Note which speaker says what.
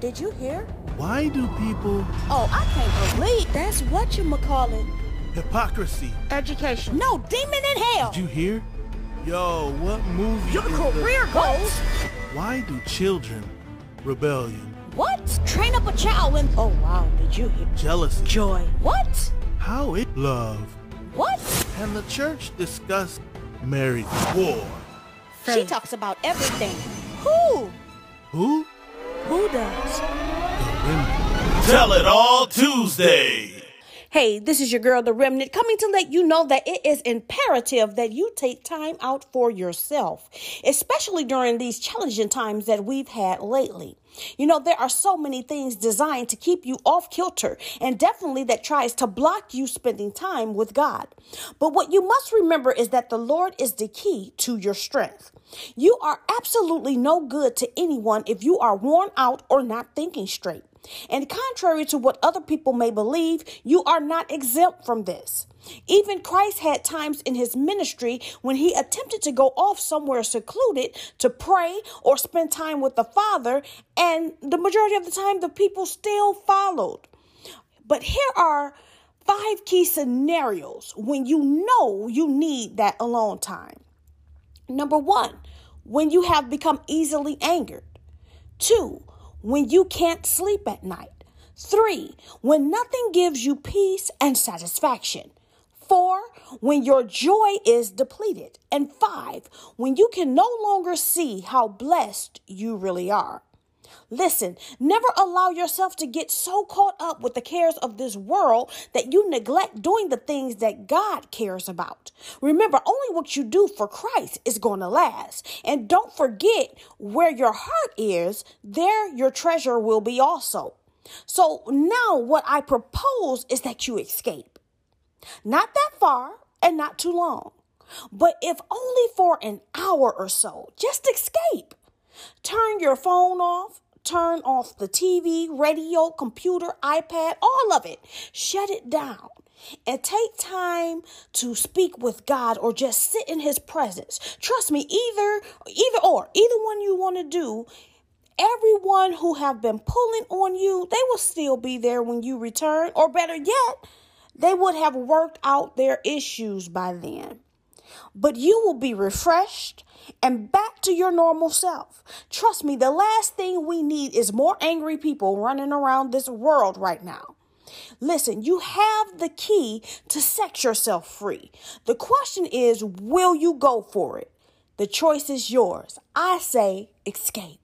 Speaker 1: Did you hear?
Speaker 2: Why do people
Speaker 1: Oh, I can't believe that's what you call it.
Speaker 2: hypocrisy?
Speaker 1: Education. No, demon in hell.
Speaker 2: Did you hear? Yo, what movie
Speaker 1: Your career
Speaker 2: the-
Speaker 1: goals.
Speaker 2: Why do children rebellion,
Speaker 1: What? Train up a child when. Oh wow, did you hear?
Speaker 2: jealousy,
Speaker 1: Joy. What?
Speaker 2: how it love,
Speaker 1: What?
Speaker 2: and the church discussed marriage war?
Speaker 1: She talks about everything. Who?
Speaker 2: Who?
Speaker 1: Who does?
Speaker 2: Tell it all Tuesday.
Speaker 1: Hey, this is your girl, The Remnant, coming to let you know that it is imperative that you take time out for yourself, especially during these challenging times that we've had lately. You know, there are so many things designed to keep you off kilter and definitely that tries to block you spending time with God. But what you must remember is that the Lord is the key to your strength. You are absolutely no good to anyone if you are worn out or not thinking straight. And contrary to what other people may believe, you are not exempt from this. Even Christ had times in his ministry when he attempted to go off somewhere secluded to pray or spend time with the Father, and the majority of the time the people still followed. But here are five key scenarios when you know you need that alone time. Number one, when you have become easily angered. Two, when you can't sleep at night. Three, when nothing gives you peace and satisfaction. Four, when your joy is depleted. And five, when you can no longer see how blessed you really are. Listen, never allow yourself to get so caught up with the cares of this world that you neglect doing the things that God cares about. Remember, only what you do for Christ is going to last. And don't forget where your heart is, there your treasure will be also. So now what I propose is that you escape. Not that far and not too long, but if only for an hour or so, just escape. Turn your phone off, turn off the TV, radio, computer, iPad, all of it. Shut it down and take time to speak with God or just sit in his presence. Trust me, either either or, either one you want to do, everyone who have been pulling on you, they will still be there when you return or better yet, they would have worked out their issues by then but you will be refreshed and back to your normal self. Trust me, the last thing we need is more angry people running around this world right now. Listen, you have the key to set yourself free. The question is, will you go for it? The choice is yours. I say escape.